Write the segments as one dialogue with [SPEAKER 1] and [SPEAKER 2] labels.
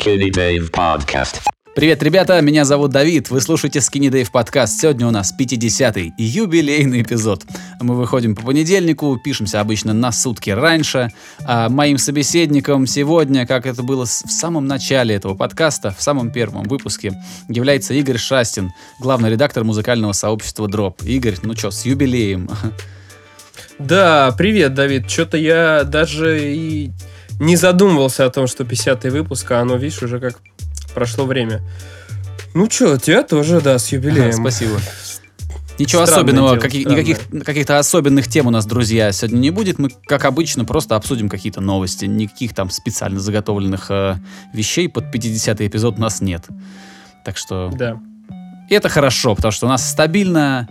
[SPEAKER 1] Skinny Dave Podcast.
[SPEAKER 2] Привет, ребята, меня зовут Давид, вы слушаете Skinny Dave подкаст. Сегодня у нас 50-й юбилейный эпизод. Мы выходим по понедельнику, пишемся обычно на сутки раньше. А моим собеседником сегодня, как это было в самом начале этого подкаста, в самом первом выпуске, является Игорь Шастин, главный редактор музыкального сообщества Drop. Игорь, ну чё, с юбилеем.
[SPEAKER 3] Да, привет, Давид. Что-то я даже и не задумывался о том, что 50-й выпуск, а оно, видишь, уже как прошло время. Ну чё, тебя тоже, да, с юбилеем.
[SPEAKER 2] Спасибо. Ничего
[SPEAKER 3] Странное
[SPEAKER 2] особенного,
[SPEAKER 3] дело, странное.
[SPEAKER 2] никаких, каких-то особенных тем у нас, друзья, сегодня не будет. Мы, как обычно, просто обсудим какие-то новости. Никаких там специально заготовленных э, вещей под 50-й эпизод у нас нет. Так что
[SPEAKER 3] Да.
[SPEAKER 2] и это хорошо, потому что у нас стабильно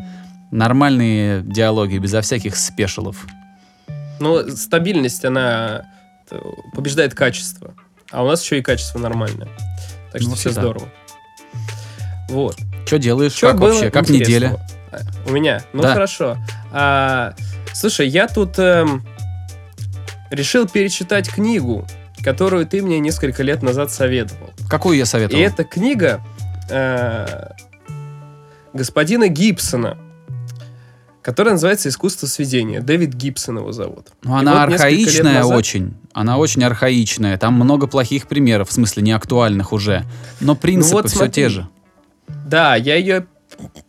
[SPEAKER 2] нормальные диалоги, безо всяких спешилов.
[SPEAKER 3] Ну, стабильность, она побеждает качество. А у нас еще и качество нормальное. Так что
[SPEAKER 2] Ну,
[SPEAKER 3] все
[SPEAKER 2] всегда.
[SPEAKER 3] здорово. Вот.
[SPEAKER 2] Что делаешь?
[SPEAKER 3] Чё
[SPEAKER 2] как вообще? Как
[SPEAKER 3] интересного?
[SPEAKER 2] неделя?
[SPEAKER 3] У меня? Ну
[SPEAKER 2] Да.
[SPEAKER 3] хорошо. А, слушай, я тут эм, решил перечитать книгу, которую ты мне несколько лет назад советовал.
[SPEAKER 2] Какую я
[SPEAKER 3] И
[SPEAKER 2] советовал?
[SPEAKER 3] это книга э, господина Гибсона, которая называется «Искусство сведения». Дэвид Гибсон его зовут.
[SPEAKER 2] Ну,
[SPEAKER 3] И
[SPEAKER 2] она
[SPEAKER 3] вот
[SPEAKER 2] архаичная
[SPEAKER 3] назад-
[SPEAKER 2] очень. Она очень архаичная. Там много плохих примеров, в смысле не актуальных уже. Но принципы
[SPEAKER 3] вот
[SPEAKER 2] все
[SPEAKER 3] смотри.
[SPEAKER 2] те же.
[SPEAKER 3] Да, я ее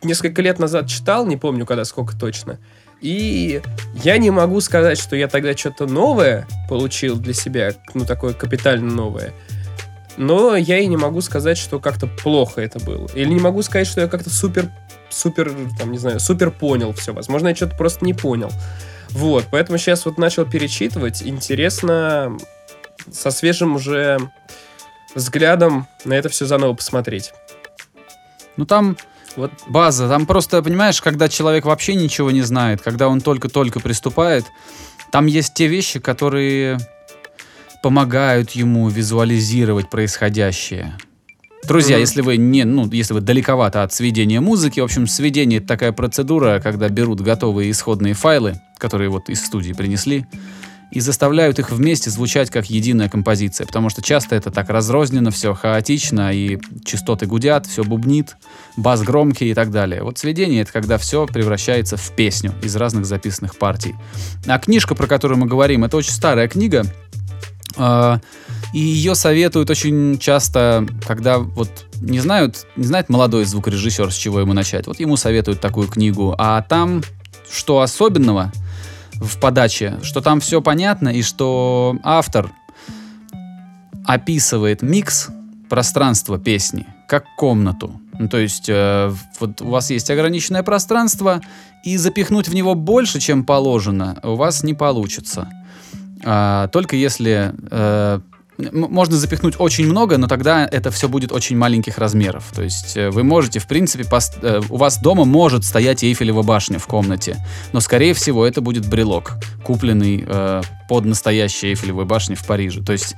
[SPEAKER 3] несколько лет назад читал, не помню когда, сколько точно. И я не могу сказать, что я тогда что-то новое получил для себя, ну такое капитально новое. Но я и не могу сказать, что как-то плохо это было. Или не могу сказать, что я как-то супер, супер, там, не знаю, супер понял все. Возможно, я что-то просто не понял. Вот, поэтому сейчас вот начал перечитывать. Интересно со свежим уже взглядом на это все заново посмотреть.
[SPEAKER 2] Ну там
[SPEAKER 3] Вот
[SPEAKER 2] база, там просто, понимаешь, когда человек вообще ничего не знает, когда он только-только приступает, там есть те вещи, которые помогают ему визуализировать происходящее. Друзья, если вы не, ну, если вы далековато от сведения музыки, в общем, сведение это такая процедура, когда берут готовые исходные файлы, которые вот из студии принесли, и заставляют их вместе звучать как единая композиция, потому что часто это так разрознено, все хаотично, и частоты гудят, все бубнит, бас громкий и так далее. Вот сведение — это когда все превращается в песню из разных записанных партий. А книжка, про которую мы говорим, это очень старая книга, и ее советуют очень часто, когда вот не знают, не знает молодой звукорежиссер, с чего ему начать. Вот ему советуют такую книгу, а там что особенного в подаче, что там все понятно и что автор описывает микс пространства песни как комнату. Ну, то есть э, вот у вас есть ограниченное пространство, и запихнуть в него больше, чем положено, у вас не получится. А, только если м- можно запихнуть очень много, но тогда это все будет очень маленьких размеров. То есть э, вы можете, в принципе, пос- э, у вас дома может стоять Эйфелева башня в комнате, но, скорее всего, это будет брелок, купленный э, под настоящей Эйфелевой башней в Париже. То есть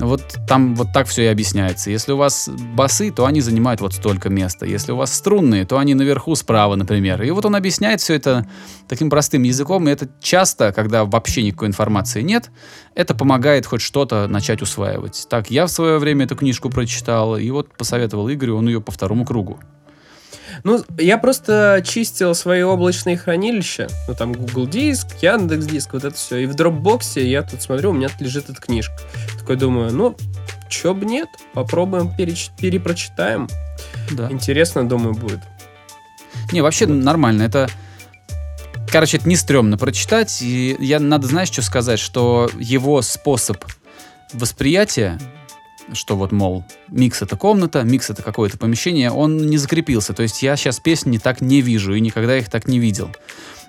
[SPEAKER 2] вот там вот так все и объясняется. Если у вас басы, то они занимают вот столько места. Если у вас струнные, то они наверху справа, например. И вот он объясняет все это таким простым языком, и это часто, когда вообще никакой информации нет, это помогает хоть что-то начать усваивать. Так, я в свое время эту книжку прочитал, и вот посоветовал Игорю, он ее по второму кругу.
[SPEAKER 3] Ну, я просто чистил свои облачные хранилища. Ну, там Google Диск, Яндекс Диск, вот это все. И в Dropbox я тут смотрю, у меня тут лежит эта книжка. Такой думаю, ну, чё бы нет, попробуем переч- перепрочитаем.
[SPEAKER 2] Да.
[SPEAKER 3] Интересно, думаю, будет.
[SPEAKER 2] Не, вообще нормально. Это, короче, это не стрёмно прочитать. И я надо, знаешь, что сказать, что его способ восприятия, что вот, мол, микс это комната, микс это какое-то помещение, он не закрепился. То есть я сейчас песни так не вижу и никогда их так не видел.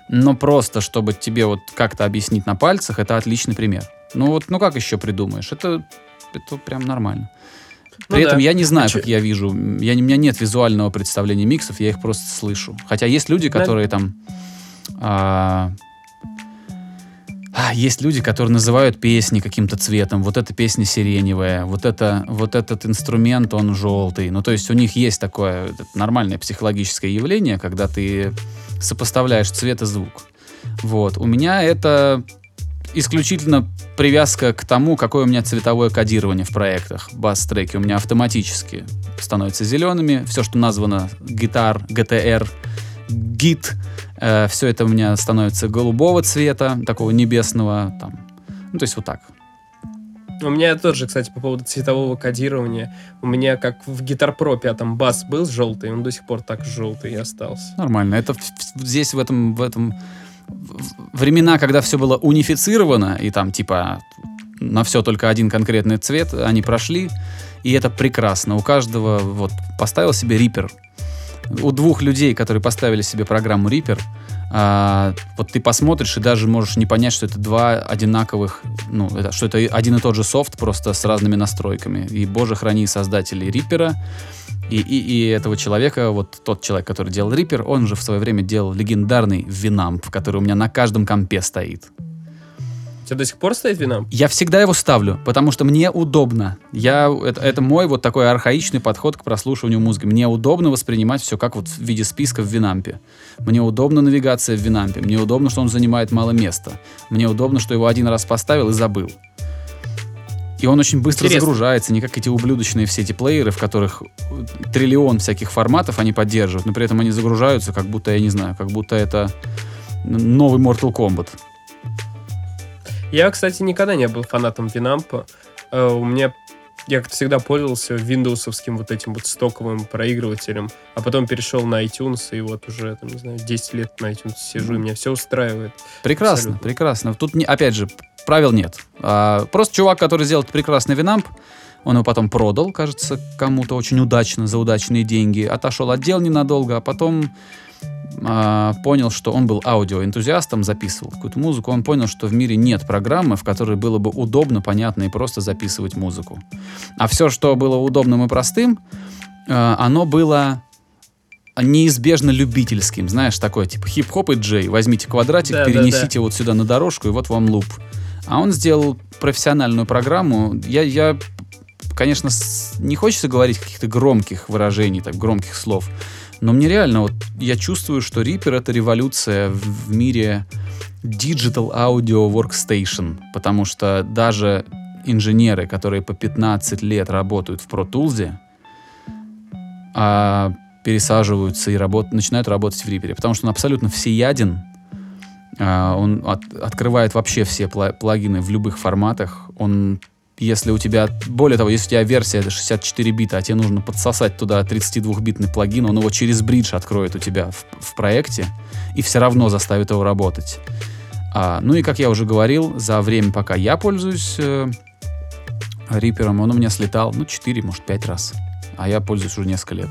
[SPEAKER 2] Но просто, чтобы тебе вот как-то объяснить на пальцах, это отличный пример. Ну вот, ну как еще придумаешь? Это, это прям нормально.
[SPEAKER 3] Ну
[SPEAKER 2] При
[SPEAKER 3] да.
[SPEAKER 2] этом я не знаю,
[SPEAKER 3] А
[SPEAKER 2] как я вижу. Я, не- у меня нет визуального представления миксов, я их просто слышу. Хотя есть люди,
[SPEAKER 3] Да.
[SPEAKER 2] которые там... а, а, есть люди, которые называют песни каким-то цветом. Вот эта песня сиреневая, вот, это, вот этот инструмент, он желтый. Ну, то есть у них есть такое нормальное психологическое явление, когда ты сопоставляешь цвет и звук. Вот. У меня это исключительно привязка к тому, какое у меня цветовое кодирование в проектах. Бас-треки у меня автоматически становятся зелеными. Все, что названо гитар, GTR, гит, э, все это у меня становится голубого цвета, такого небесного. Там. Ну, то есть вот так.
[SPEAKER 3] У меня тоже, кстати, по поводу цветового кодирования. У меня, как в Guitar Pro 5 бас был желтый, он до сих пор так желтый и остался.
[SPEAKER 2] Нормально. Это здесь в этом, в этом времена, когда все было унифицировано, и там типа на все только один конкретный цвет, они прошли, и это прекрасно. У каждого вот поставил себе Reaper. У двух людей, которые поставили себе программу Reaper, а, вот ты посмотришь и даже можешь не понять, что это два одинаковых, ну, это, что это один и тот же софт, просто с разными настройками. И, боже, храни создателей Reaper, и, и, и этого человека, вот тот человек, который делал Reaper, он же в свое время делал легендарный Winamp, который у меня на каждом компе стоит.
[SPEAKER 3] Тебя до сих пор стоит винам?
[SPEAKER 2] Я всегда его ставлю, потому что мне удобно. Я, это, это мой вот такой архаичный подход к прослушиванию музыки. Мне удобно воспринимать все как вот в виде списка в Винампе. Мне удобно навигация в Винампе. Мне удобно, что он занимает мало места. Мне удобно, что его один раз поставил и забыл. И он очень быстро
[SPEAKER 3] Интересно.
[SPEAKER 2] загружается, не как эти ублюдочные все эти плееры, в которых триллион всяких форматов они поддерживают, но при этом они загружаются, как будто, я не знаю, как будто это новый Mortal Kombat.
[SPEAKER 3] Я, кстати, никогда не был фанатом Винампа. Э, У меня я как-то всегда пользовался виндовсовским вот этим вот стоковым проигрывателем, а потом перешел на iTunes, и вот уже, там, не знаю, 10 лет на iTunes сижу, и меня все устраивает.
[SPEAKER 2] Прекрасно,
[SPEAKER 3] Абсолютно.
[SPEAKER 2] прекрасно. Тут, не, опять же, правил нет. А, просто чувак, который сделал прекрасный винамп, он его потом продал, кажется, кому-то очень удачно, за удачные деньги. Отошел от дел ненадолго, а потом а, понял, что он был аудиоэнтузиастом, записывал какую-то музыку. Он понял, что в мире нет программы, в которой было бы удобно, понятно и просто записывать музыку. А все, что было удобным и простым, а, оно было неизбежно любительским, знаешь, такое типа хип-хоп и джей. Возьмите квадратик,
[SPEAKER 3] Да, да,
[SPEAKER 2] перенесите вот сюда на дорожку, и вот вам луп. А он сделал профессиональную программу. Я, я конечно, не хочется говорить каких-то громких выражений, так, громких слов, но мне реально, вот, я чувствую, что Reaper — это революция в, в мире Digital Audio Workstation, потому что даже инженеры, которые по 15 лет работают в Pro Tools, а, пересаживаются и работ- начинают работать в Reaper, потому что он абсолютно всеяден, а, он от- открывает вообще все пла- плагины в любых форматах, он если у тебя, более того, если у тебя версия это 64 бита, а тебе нужно подсосать туда 32-битный плагин, он его через бридж откроет у тебя в, в проекте и все равно заставит его работать. А, ну и, как я уже говорил, за время, пока я пользуюсь э, Рипером, он у меня слетал, ну, 4, может, 5 раз. А я пользуюсь уже несколько лет.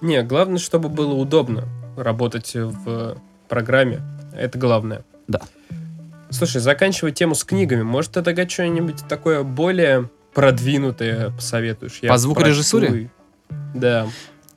[SPEAKER 3] Не, главное, чтобы было удобно работать в программе. Это главное.
[SPEAKER 2] Да.
[SPEAKER 3] Слушай, заканчивая тему с книгами, может, ты тогда что-нибудь такое более продвинутое посоветуешь? Я
[SPEAKER 2] По звукорежиссуре?
[SPEAKER 3] прочту Да.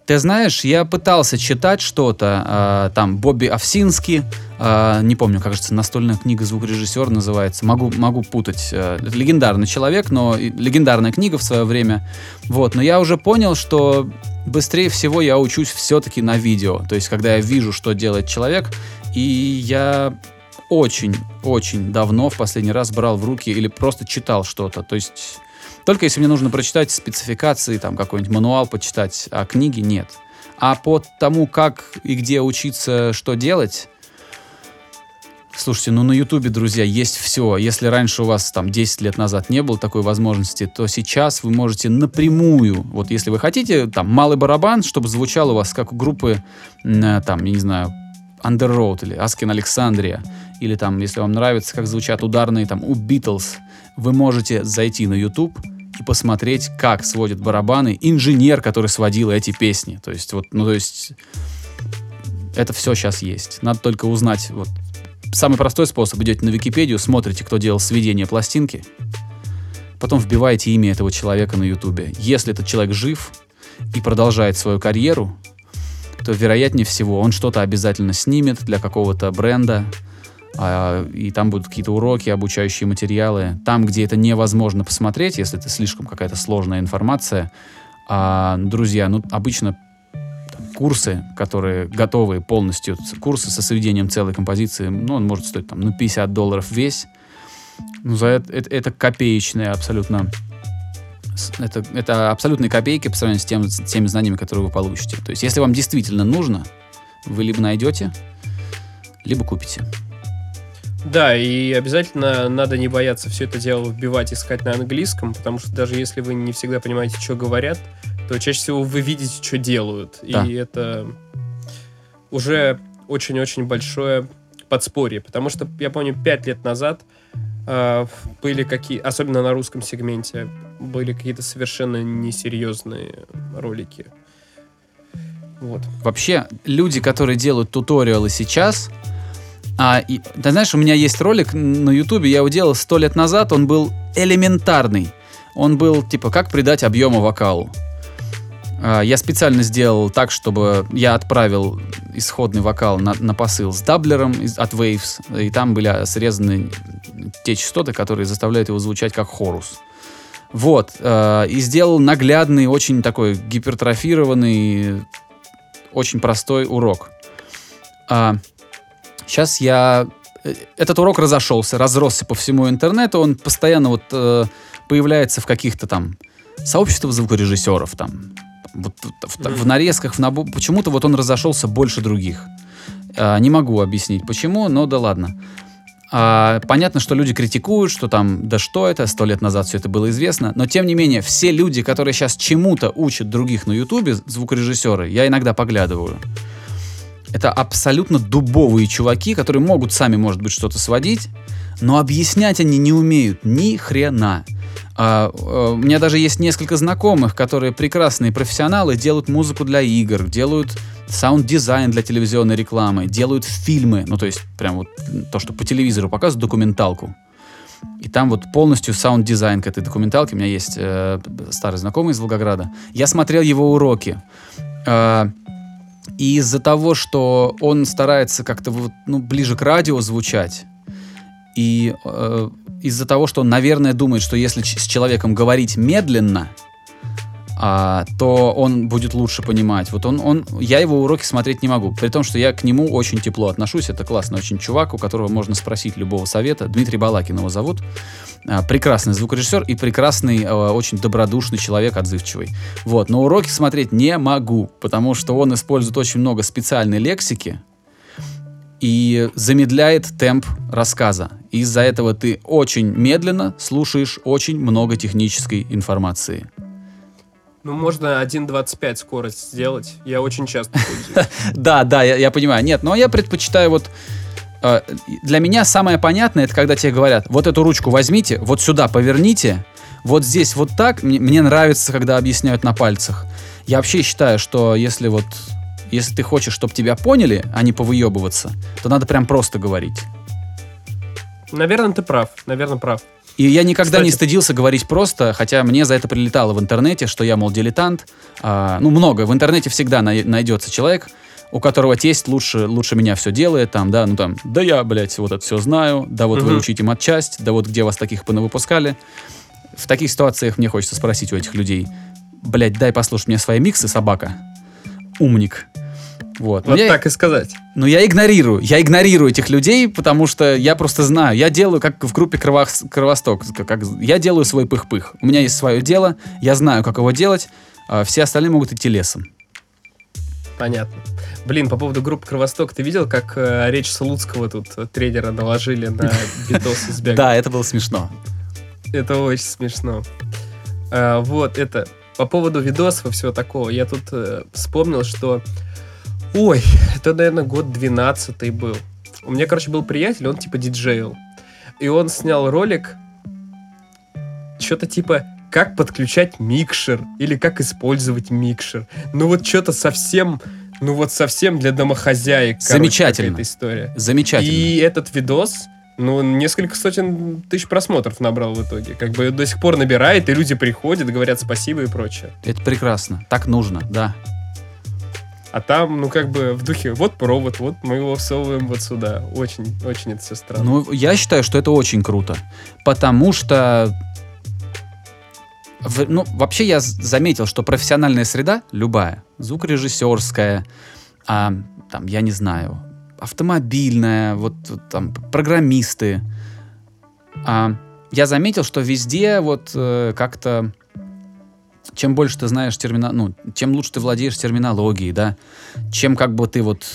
[SPEAKER 2] Ты знаешь, я пытался читать что-то, а, там Бобби Овсинский, а, не помню, кажется, настольная книга звукорежиссер называется, могу, могу путать. это легендарный человек, но легендарная книга в свое время. Вот, но я уже понял, что быстрее всего я учусь все-таки на видео. То есть, когда я вижу, что делает человек, и я очень-очень давно в последний раз брал в руки или просто читал что-то. То есть только если мне нужно прочитать спецификации, там какой-нибудь мануал почитать, а книги нет. А по тому, как и где учиться, что делать, слушайте, ну на Ютубе, друзья, есть все. Если раньше у вас там 10 лет назад не было такой возможности, то сейчас вы можете напрямую, вот если вы хотите, там, малый барабан, чтобы звучал у вас как у группы, э, там, я не знаю, Under Road или Askin Alexandria, или там, если вам нравится, как звучат ударные там у Beatles, вы можете зайти на YouTube и посмотреть, как сводят барабаны инженер, который сводил эти песни. То есть, вот, ну, то есть, это все сейчас есть. Надо только узнать, вот, самый простой способ, идете на Википедию, смотрите, кто делал сведение пластинки, потом вбиваете имя этого человека на Ютубе. Если этот человек жив и продолжает свою карьеру, то, вероятнее всего, он что-то обязательно снимет для какого-то бренда, а, и там будут какие-то уроки, обучающие материалы. Там, где это невозможно посмотреть, если это слишком какая-то сложная информация, а, друзья, ну, обычно там, курсы, которые готовые полностью, курсы со сведением целой композиции, ну, он может стоить там, ну, 50 долларов весь. Ну, за это, это, это копеечные абсолютно. Это, это абсолютные копейки по сравнению с, тем, с теми знаниями, которые вы получите. То есть, если вам действительно нужно, вы либо найдете, либо купите.
[SPEAKER 3] Да, и обязательно надо не бояться все это дело вбивать, искать на английском, потому что даже если вы не всегда понимаете, что говорят, то чаще всего вы видите, что делают.
[SPEAKER 2] Да.
[SPEAKER 3] И это уже очень-очень большое подспорье. Потому что, я помню, пять лет назад э, были какие, особенно на русском сегменте, были какие-то совершенно несерьезные ролики. Вот.
[SPEAKER 2] Вообще, люди, которые делают туториалы сейчас, а, и, ты знаешь, у меня есть ролик на Ютубе, я его делал сто лет назад, он был элементарный. Он был, типа, как придать объема вокалу. А, я специально сделал так, чтобы я отправил исходный вокал на, на посыл с даблером из- от Waves, и там были срезаны те частоты, которые заставляют его звучать как хорус. Вот, э, и сделал наглядный, очень такой гипертрофированный, очень простой урок. сейчас я... э, Этот урок разошелся, разросся по всему интернету, он постоянно вот э, появляется в каких-то там сообществах звукорежиссеров, там, вот в, в- в нарезках, в набо- почему-то вот он разошелся больше других. А, не могу объяснить почему, но да ладно. А, понятно, что люди критикуют, что там, да что это, сто лет назад все это было известно, но тем не менее, все люди, которые сейчас чему-то учат других на Ютубе, звукорежиссеры, я иногда поглядываю, это абсолютно дубовые чуваки, которые могут сами, может быть, что-то сводить, но объяснять они не умеют ни хрена. А, э, у меня даже есть несколько знакомых, которые прекрасные профессионалы, делают музыку для игр, делают саунд-дизайн для телевизионной рекламы, делают фильмы, ну то есть прям вот то, что по телевизору показывают, документалку. И там вот полностью саунд-дизайн к этой документалке. У меня есть э, старый знакомый из Волгограда. Я смотрел его уроки. Э, и из-за того, что он старается как-то вот, ну, ближе к радио звучать, и э, из-за того, что он, наверное, думает, что если с человеком говорить медленно, а, то он будет лучше понимать. Вот он, он, я его уроки смотреть не могу, при том, что я к нему очень тепло отношусь. Это классный очень чувак, у которого можно спросить любого совета. Дмитрий Балакин его зовут. А, прекрасный звукорежиссер и прекрасный, э, очень добродушный человек, отзывчивый. Вот, но уроки смотреть не могу, потому что он использует очень много специальной лексики и замедляет темп рассказа. Из-за этого ты очень медленно слушаешь очень много технической информации.
[SPEAKER 3] Ну, можно 1.25 скорость сделать. Я очень часто пользуюсь.
[SPEAKER 2] Да, да, я, понимаю. Нет, но я предпочитаю вот... э, для меня самое понятное, это когда тебе говорят, вот эту ручку возьмите, вот сюда поверните, вот здесь вот так. Мне, мне нравится, когда объясняют на пальцах. Я вообще считаю, что если вот... Если ты хочешь, чтобы тебя поняли, а не повыебываться, то надо прям просто говорить.
[SPEAKER 3] Наверное, ты прав. Наверное, прав.
[SPEAKER 2] И я никогда не
[SPEAKER 3] Кстати-
[SPEAKER 2] стыдился говорить просто, хотя мне за это прилетало в интернете, что я, мол, дилетант. А, ну, много. В интернете всегда най- найдется человек, у которого тесть лучше, лучше меня все делает, там, да, ну там, да я, блядь, вот это все знаю, да вот вы
[SPEAKER 3] Мгм.
[SPEAKER 2] учите матчасть, да вот где вас таких понавыпускали. В таких ситуациях мне хочется спросить у этих людей, блядь, дай послушать мне свои миксы, собака. Умник. Вот.
[SPEAKER 3] Вот
[SPEAKER 2] я-
[SPEAKER 3] так и сказать.
[SPEAKER 2] но я игнорирую. Я игнорирую этих людей, потому что я просто знаю. Я делаю, как в группе Кровос- Кровосток. Как, я делаю свой пых-пых. У меня есть свое дело, я знаю, как его делать. а все остальные могут идти лесом.
[SPEAKER 3] Понятно. Блин, по поводу группы Кровосток, ты видел, как э, речь Слуцкого тут э, тренера наложили на битос из?
[SPEAKER 2] Да, это было смешно.
[SPEAKER 3] Это очень смешно. А, вот, это, по поводу видосов и всего такого, я тут э, вспомнил, что... Ой, это, наверное, год 12 был. У меня, короче, был приятель, он типа диджейл. И он снял ролик, что-то типа как подключать микшер или как использовать микшер. Ну вот что-то совсем, ну вот совсем для домохозяек. короче,
[SPEAKER 2] Замечательно.
[SPEAKER 3] какая-то история.
[SPEAKER 2] Замечательно.
[SPEAKER 3] И этот видос, ну, несколько сотен тысяч просмотров набрал в итоге. Как бы до сих пор набирает, и люди приходят, говорят спасибо и прочее.
[SPEAKER 2] Это прекрасно. Так нужно, да.
[SPEAKER 3] А там, ну, как бы в духе, вот провод, вот мы его всовываем вот сюда. Очень, очень это все странно.
[SPEAKER 2] Ну, я считаю, что это очень круто. Потому что... в- ну, вообще я заметил, что профессиональная среда, любая, звукорежиссерская, а, там, я не знаю, автомобильная, вот там программисты, А, я заметил, что везде вот э, как-то чем больше ты знаешь термина, ну, чем лучше ты владеешь терминологией, да, чем как бы ты вот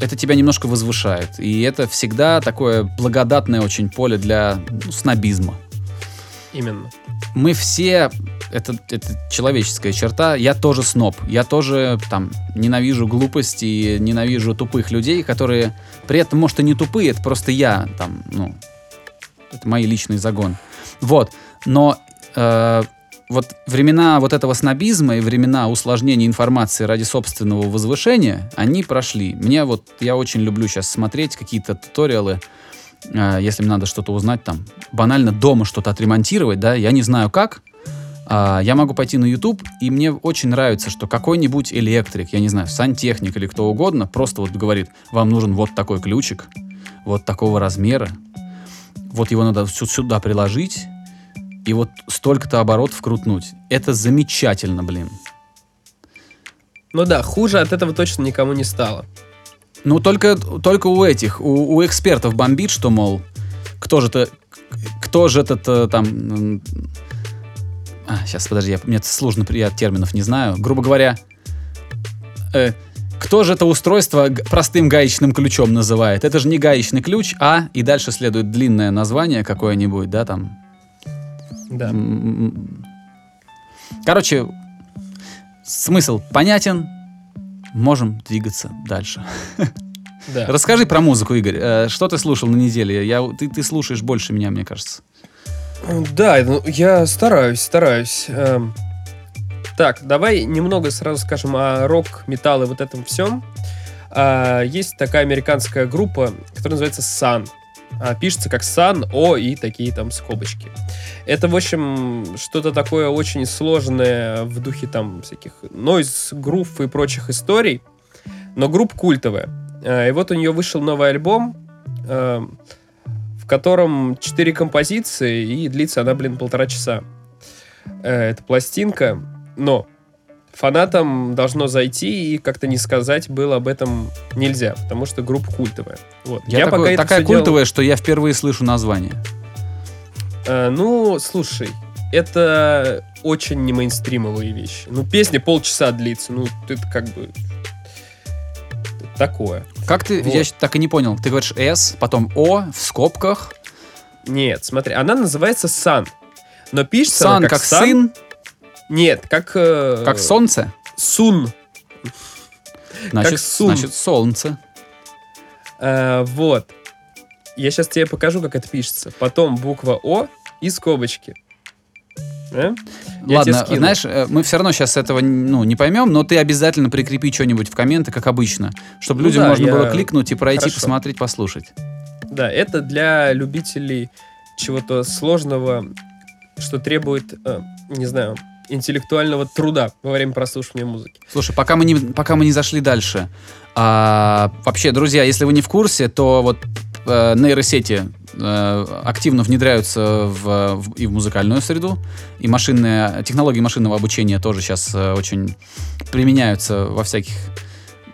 [SPEAKER 2] это тебя немножко возвышает. И это всегда такое благодатное очень поле для ну, снобизма.
[SPEAKER 3] Именно.
[SPEAKER 2] Мы все, это, это человеческая черта, я тоже сноб, я тоже там ненавижу глупости и ненавижу тупых людей, которые при этом, может, и не тупые, это просто я там, ну, это мои личные загон. Вот, но э, вот времена вот этого снобизма и времена усложнения информации ради собственного возвышения, они прошли. Мне вот, я очень люблю сейчас смотреть какие-то туториалы, э, если мне надо что-то узнать, там, банально дома что-то отремонтировать, да, я не знаю как, а, я могу пойти на YouTube, и мне очень нравится, что какой-нибудь электрик, я не знаю, сантехник или кто угодно, просто вот говорит, вам нужен вот такой ключик, вот такого размера, вот его надо сюда приложить, и вот столько-то оборотов крутнуть. Это замечательно, блин.
[SPEAKER 3] Ну да, хуже от этого точно никому не стало.
[SPEAKER 2] Ну, только, только у этих, у, у экспертов бомбит, что, мол, кто же это, кто же этот там... А, сейчас, подожди, я, мне сложно, я терминов не знаю. Грубо говоря, э, кто же это устройство простым гаечным ключом называет? Это же не гаечный ключ, а и дальше следует длинное название какое-нибудь, да, там.
[SPEAKER 3] Да.
[SPEAKER 2] Короче, смысл понятен, можем двигаться дальше.
[SPEAKER 3] Да.
[SPEAKER 2] Расскажи про музыку, Игорь. Э, что ты слушал на неделе? Я, ты, ты слушаешь больше меня, мне кажется.
[SPEAKER 3] Да, ну, я стараюсь, стараюсь. Эм, так, давай немного сразу скажем о рок, металл и вот этом всем. А, есть такая американская группа, которая называется Sun. А, пишется как Sun, О и такие там скобочки. Это, в общем, что-то такое очень сложное в духе там всяких нойз, грув и прочих историй. Но группа культовая. А, и вот у нее вышел новый альбом, а, в котором четыре композиции, и длится она, блин, полтора часа. Э, это пластинка. Но фанатам должно зайти и как-то не сказать было об этом нельзя, потому что группа культовая. Вот.
[SPEAKER 2] Я, я такой, пока такая культовая, делал... что я впервые слышу название.
[SPEAKER 3] А, ну, слушай, это очень не мейнстримовые вещи. Ну, песня полчаса длится, ну, это как бы такое.
[SPEAKER 2] Как ты, вот. я так и не понял, ты говоришь S, потом O в скобках?
[SPEAKER 3] Нет, смотри, она называется Sun, но пишется
[SPEAKER 2] Sun
[SPEAKER 3] как,
[SPEAKER 2] как сын?
[SPEAKER 3] Нет, как... Э,
[SPEAKER 2] как солнце?
[SPEAKER 3] Сун.
[SPEAKER 2] Значит, как сун. значит солнце.
[SPEAKER 3] А, вот. Я сейчас тебе покажу, как это пишется. Потом буква О и скобочки.
[SPEAKER 2] А? Ладно, знаешь, э, мы все равно сейчас этого ну, не поймем, но ты обязательно прикрепи что-нибудь в комменты, как обычно, чтобы ну людям да, можно я... было кликнуть и пройти, Хорошо. посмотреть, послушать.
[SPEAKER 3] Да, это для любителей чего-то сложного, что требует, э, не знаю, интеллектуального труда во время прослушивания музыки.
[SPEAKER 2] Слушай, пока мы не, пока мы не зашли дальше. А, вообще, друзья, если вы не в курсе, то вот э, нейросети э, активно внедряются в, в, и в музыкальную среду, и машинные, технологии машинного обучения тоже сейчас э, очень применяются во всяких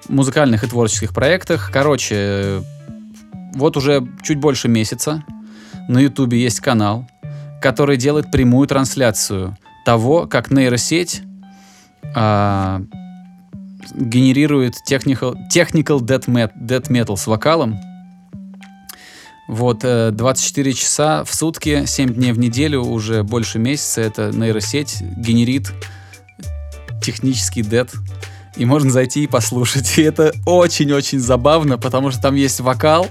[SPEAKER 2] музыкальных и творческих проектах. Короче, вот уже чуть больше месяца на Ютубе есть канал, который делает прямую трансляцию того, как нейросеть а, генерирует technical, technical death, met, death metal с вокалом. Вот, 24 э, часа в сутки, 7 дней в неделю, уже больше месяца эта нейросеть генерит технический дед. И можно зайти и послушать. И это очень-очень забавно, потому что там есть вокал.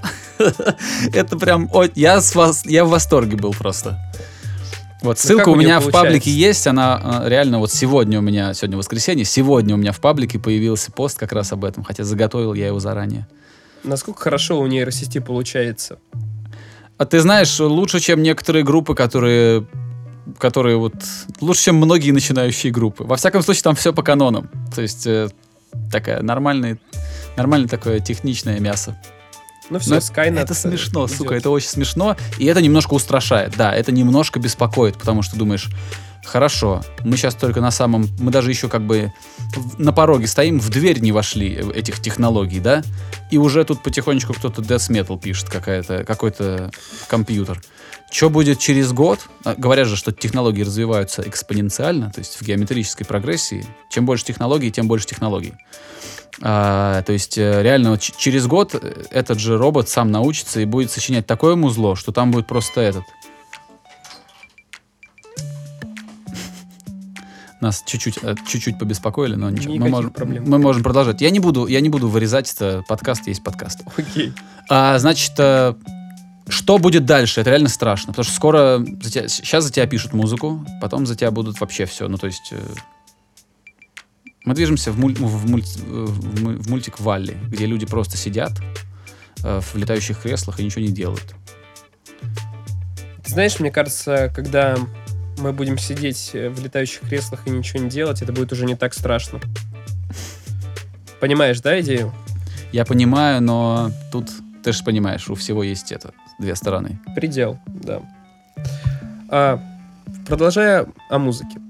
[SPEAKER 2] это прям... Я, я в восторге был просто. Вот ну, ссылка ну, у меня в паблике есть, она э, реально вот сегодня у меня, сегодня воскресенье, сегодня у меня в паблике появился пост как раз об этом, хотя заготовил я его заранее.
[SPEAKER 3] Насколько хорошо у нейросети получается?
[SPEAKER 2] А ты знаешь, лучше, чем некоторые группы, которые которые вот лучше, чем многие начинающие группы. Во всяком случае, там все по канонам. То есть э, такая нормальная, нормальное такое техничное мясо.
[SPEAKER 3] Ну все, Skynet
[SPEAKER 2] Это смешно, идет. сука, это очень смешно. И это немножко устрашает. Да, это немножко беспокоит, потому что думаешь, Хорошо, мы сейчас только на самом... Мы даже еще как бы на пороге стоим, в дверь не вошли э, этих технологий, да? И уже тут потихонечку кто-то Death Metal пишет, какая-то, какой-то компьютер. Что будет через год? А, Говорят же, что технологии развиваются экспоненциально, то есть в геометрической прогрессии. Чем больше технологий, тем больше технологий. А, то есть э, реально вот через год э, этот же робот сам научится и будет сочинять такое музло, что там будет просто этот. Нас чуть-чуть, э, чуть-чуть побеспокоили, но ничего. Мы можем,
[SPEAKER 3] проблем.
[SPEAKER 2] мы можем продолжать. Я не буду, я не буду вырезать это. Подкаст есть подкаст.
[SPEAKER 3] Окей.
[SPEAKER 2] А, значит, что будет дальше? Это реально страшно, потому что скоро за тебя- сейчас за тебя пишут музыку, потом за тебя будут вообще все. Ну то есть мы движемся в, муль- в мульт- в му- в мультик Валли, где люди просто сидят э, в летающих креслах и ничего не делают.
[SPEAKER 3] Ты знаешь, мне кажется, когда мы будем сидеть э, в летающих креслах и ничего не делать, это будет уже не так страшно. Понимаешь, да, идею?
[SPEAKER 2] Я понимаю, но тут ты же понимаешь, у всего есть это две стороны.
[SPEAKER 3] Предел, да. А, продолжая о музыке.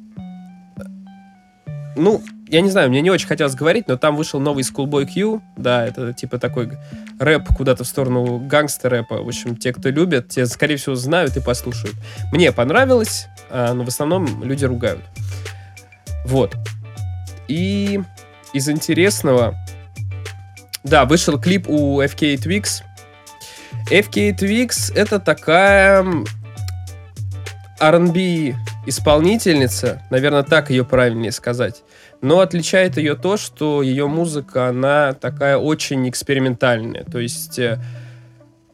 [SPEAKER 3] Ну, я не знаю, мне не очень хотелось говорить, но там вышел новый Schoolboy Q, да, это типа такой рэп куда-то в сторону гангстер-рэпа. В общем, те, кто любят, те, скорее всего, знают и послушают. Мне понравилось, а, но в основном люди ругают. Вот. И из интересного... Да, вышел клип у FK Twix. FK Twix это такая R&B исполнительница, наверное, так ее правильнее сказать. Но отличает ее то, что ее музыка, она такая очень экспериментальная. То есть э,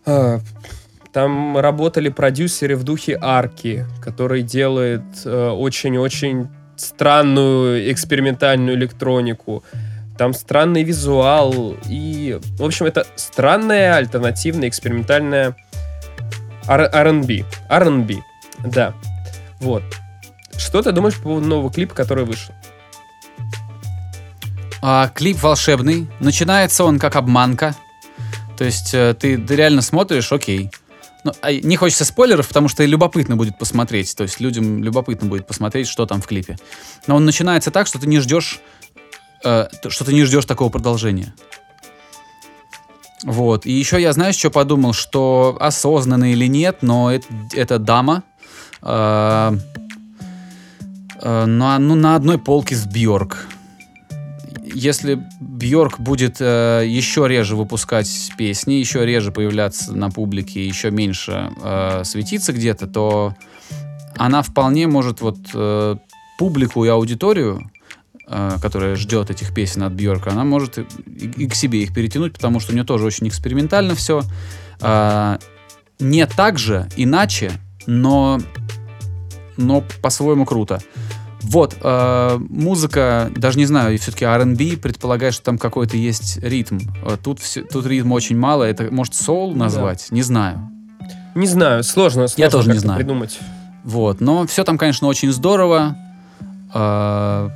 [SPEAKER 3] э, там работали продюсеры в духе Арки, который делает э, очень-очень странную экспериментальную электронику. Там странный визуал и, в общем, это странная альтернативная экспериментальная R&B. R&B, да. Вот. Что ты думаешь по поводу нового клипа, который вышел?
[SPEAKER 2] А, клип волшебный. Начинается он как обманка. То есть э, ты, ты реально смотришь, окей. Ну, а не хочется спойлеров, потому что любопытно будет посмотреть. То есть людям любопытно будет посмотреть, что там в клипе. Но он начинается так, что ты не ждешь, э, что ты не ждешь такого продолжения. Вот. И еще я, знаешь, что подумал, что осознанно или нет, но это, это дама. э, э, на, ну, на одной полке с Бьорк если Бьорк будет э, еще реже выпускать песни, еще реже появляться на публике, еще меньше э, светиться где-то, то она вполне может вот э, публику и аудиторию, э, которая ждет этих песен от Бьорка, она может и, и к себе их перетянуть, потому что у нее тоже очень экспериментально все. Э, не так же, иначе, но, но по-своему круто. Вот, э, музыка, даже не знаю, все-таки R&B предполагает, что там какой-то есть ритм. Э, Тут, все, тут ритма очень мало. Это, может, соул назвать? Не знаю.
[SPEAKER 3] Не знаю, сложно, сложно
[SPEAKER 2] тоже не знаю.
[SPEAKER 3] придумать.
[SPEAKER 2] Вот, но все там, конечно, очень здорово. Э,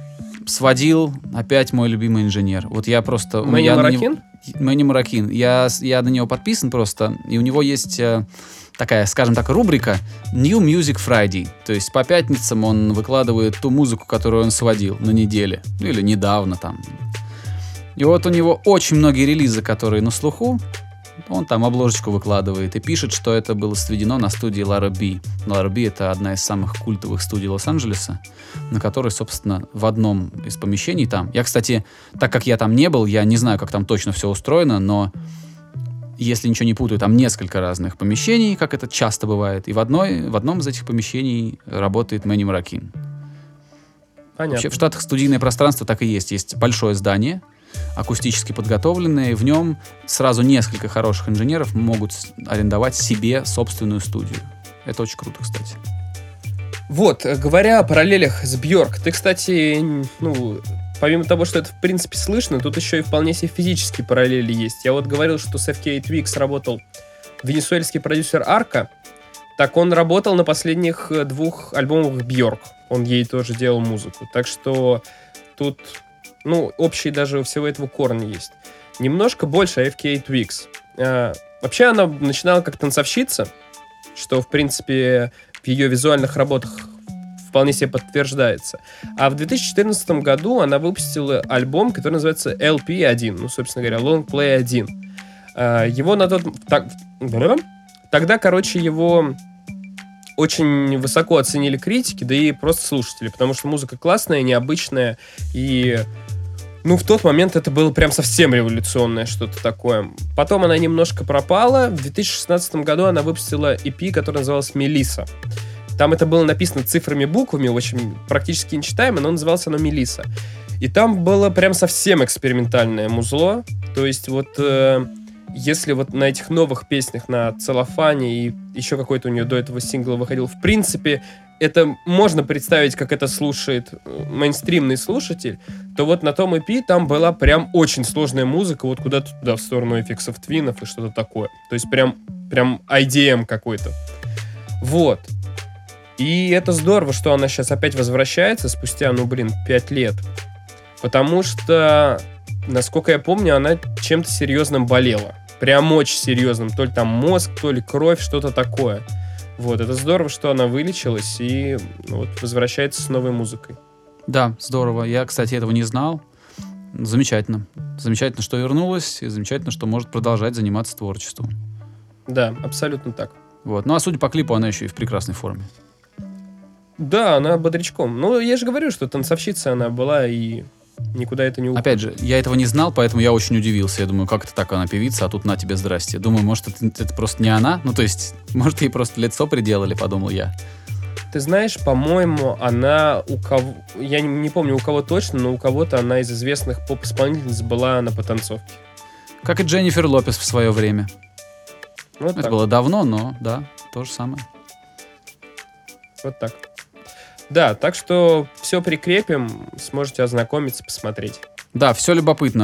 [SPEAKER 2] сводил опять мой любимый инженер. Вот я просто...
[SPEAKER 3] Мэнни Маракин?
[SPEAKER 2] Мэнни Маракин. Я, я на него подписан просто, и у него есть э, такая, скажем так, рубрика New Music Friday. То есть по пятницам он выкладывает ту музыку, которую он сводил на неделе. Ну или недавно там. И вот у него очень многие релизы, которые на слуху. Он там обложечку выкладывает и пишет, что это было сведено на студии Лара Би. Лара Би — это одна из самых культовых студий Лос-Анджелеса, на которой, собственно, в одном из помещений там... Я, кстати, так как я там не был, я не знаю, как там точно все устроено, но если ничего не путаю, там несколько разных помещений, как это часто бывает, и в, одной, в одном из этих помещений работает Мэнни Маракин.
[SPEAKER 3] Понятно.
[SPEAKER 2] Вообще в Штатах студийное пространство так и есть. Есть большое здание, акустически подготовленное, и в нем сразу несколько хороших инженеров могут арендовать себе собственную студию. Это очень круто, кстати.
[SPEAKER 3] Вот, э, говоря о параллелях с Бьорк, ты, кстати, ну, помимо того, что это в принципе слышно, тут еще и вполне себе физические параллели есть. Я вот говорил, что с FK Twix работал венесуэльский продюсер Арка, так он работал на последних э, двух альбомах Бьорк. Он ей тоже делал музыку. Так что тут, ну, общие даже у всего этого корни есть. Немножко больше о FK Twix. А, вообще она начинала как танцовщица, что, в принципе, в ее визуальных работах вполне себе подтверждается. А в 2014 году она выпустила альбом, который называется LP1, ну, собственно говоря, Long Play 1. А, его на тот... Так, тогда, короче, его очень высоко оценили критики, да и просто слушатели, потому что музыка классная, необычная, и ну, в тот момент это было прям совсем революционное что-то такое. Потом она немножко пропала. В 2016 году она выпустила EP, который назывался «Мелиса». Там это было написано цифрами, буквами, очень практически нечитаемо, но назывался оно «Мелиса». И там было прям совсем экспериментальное музло. То есть вот э, если вот на этих новых песнях, на целлофане и еще какой-то у нее до этого сингл выходил, в принципе, это можно представить, как это слушает э, мейнстримный слушатель, то вот на том EP там была прям очень сложная музыка, вот куда-то туда, в сторону эффектов твинов и что-то такое. То есть прям, прям IDM какой-то. Вот. И это здорово, что она сейчас опять возвращается спустя, ну, блин, 5 лет. Потому что, насколько я помню, она чем-то серьезным болела. Прям очень серьезным. То ли там мозг, то ли кровь, что-то такое. Вот, это здорово, что она вылечилась и ну, вот, возвращается с новой музыкой.
[SPEAKER 2] Да, здорово. Я, кстати, этого не знал. Замечательно. Замечательно, что вернулась, и замечательно, что может продолжать заниматься творчеством.
[SPEAKER 3] Да, абсолютно так.
[SPEAKER 2] Вот. Ну а судя по клипу, она еще и в прекрасной форме.
[SPEAKER 3] Да, она бодрячком. Ну, я же говорю, что танцовщица она была и никуда это не уходит.
[SPEAKER 2] Опять же, я этого не знал, поэтому я очень удивился. Я думаю, как это так, она певица, а тут на тебе здрасте. Думаю, может, это, это просто не она? Ну, то есть, может, ей просто лицо приделали, подумал я.
[SPEAKER 3] Ты знаешь, по-моему, она у кого... Я не, не помню, у кого точно, но у кого-то она из известных поп-исполнительниц была на потанцовке.
[SPEAKER 2] Как и Дженнифер Лопес в свое время.
[SPEAKER 3] Вот
[SPEAKER 2] это
[SPEAKER 3] так.
[SPEAKER 2] было давно, но да, то же самое.
[SPEAKER 3] Вот так. Да, так что все прикрепим, сможете ознакомиться, посмотреть.
[SPEAKER 2] Да, все любопытно.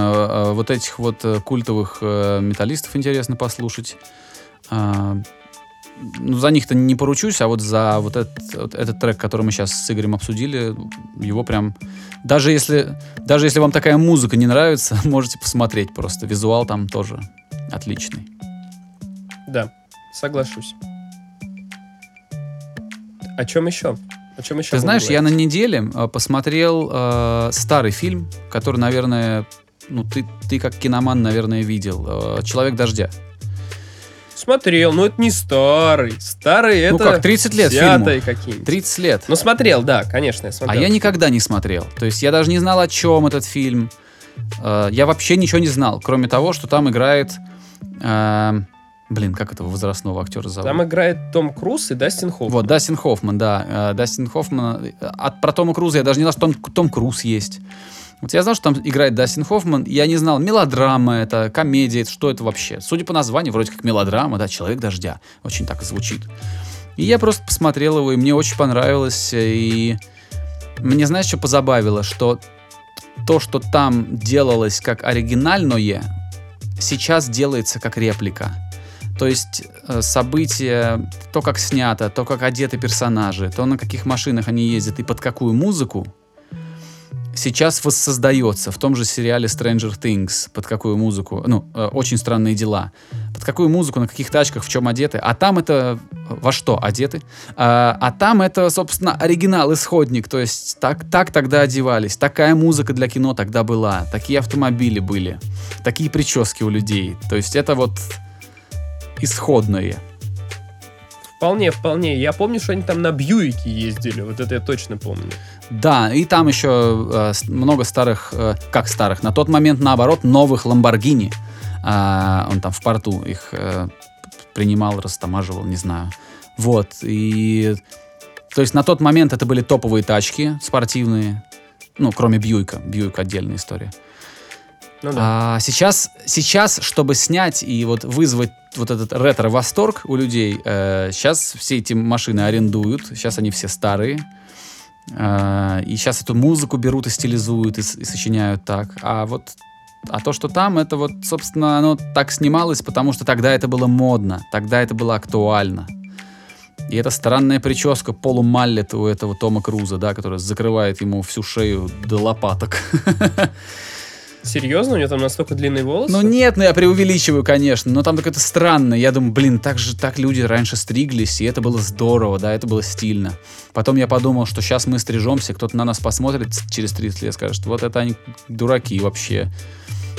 [SPEAKER 2] Э, Вот этих вот э, культовых э, металлистов интересно послушать. А, Ну, за них-то не поручусь, а вот за вот этот, вот этот трек, который мы сейчас с Игорем обсудили, его прям... Даже если, даже если вам такая музыка не нравится, можете посмотреть просто. Визуал там тоже отличный.
[SPEAKER 3] Да, соглашусь. О чем еще? О чем еще?
[SPEAKER 2] Ты знаешь, я на неделе э, посмотрел э, старый фильм, который, наверное, ну ты, ты как киноман, наверное, видел. э, «Человек дождя».
[SPEAKER 3] Смотрел, но это не старый. Старый это...
[SPEAKER 2] Ну как, 30 лет фильму.
[SPEAKER 3] какие-нибудь.
[SPEAKER 2] 30 лет.
[SPEAKER 3] Ну смотрел, да, конечно, я
[SPEAKER 2] А
[SPEAKER 3] смотрел.
[SPEAKER 2] я никогда не смотрел. То есть я даже не знал, о чем этот фильм. Э, Я вообще ничего не знал, кроме того, что там играет... э, Блин, как этого возрастного актера зовут?
[SPEAKER 3] Там играет Том Круз и Дастин Хоффман.
[SPEAKER 2] Вот, Дастин Хоффман, да. Э, Дастин Хоффман. э, От, про Тома Круза я даже не знал, что там Том Круз есть. Вот я знал, что там играет Дастин Хоффман. Я не знал, мелодрама это, комедия, это, что это вообще. Судя по названию, вроде как мелодрама, да, «Человек дождя». Очень так и звучит. И я просто посмотрел его, и мне очень понравилось. И мне, знаешь, что позабавило? Что то, что там делалось как оригинальное, сейчас делается как реплика. То есть э, события, то, как снято, то, как одеты персонажи, то, на каких машинах они ездят и под какую музыку, сейчас воссоздается в том же сериале Stranger Things, под какую музыку, ну, э, очень странные дела, под какую музыку, на каких тачках, в чем одеты, а там это во что одеты, а, а там это, собственно, оригинал, исходник, то есть так, так тогда одевались, такая музыка для кино тогда была, такие автомобили были, такие прически у людей, то есть это вот исходное.
[SPEAKER 3] Вполне, вполне. Я помню, что они там на Бьюике ездили. Вот это я точно помню.
[SPEAKER 2] Да, и там еще э, много старых, э, как старых, на тот момент наоборот новых Ламборгини. А, он там в порту их э, принимал, растамаживал, не знаю. Вот, и... То есть на тот момент это были топовые тачки спортивные, ну, кроме Бьюика. Бьюик отдельная история.
[SPEAKER 3] Ну да.
[SPEAKER 2] А сейчас, сейчас, чтобы снять и вот вызвать вот этот ретро-восторг у людей, э, сейчас все эти машины арендуют, сейчас они все старые, э, и сейчас эту музыку берут и стилизуют, и, и сочиняют так. А вот а то, что там, это вот, собственно, оно так снималось, потому что тогда это было модно, тогда это было актуально. И эта странная прическа полумаллет у этого Тома Круза, да, которая закрывает ему всю шею до лопаток.
[SPEAKER 3] Серьезно? У нее там настолько длинные волосы?
[SPEAKER 2] Ну нет, ну я преувеличиваю, конечно, но там какое-то странное. Я думаю, блин, так же так люди раньше стриглись, и это было здорово, да, это было стильно. Потом я подумал, что сейчас мы стрижемся, кто-то на нас посмотрит через 30 лет, скажет, вот это они дураки вообще.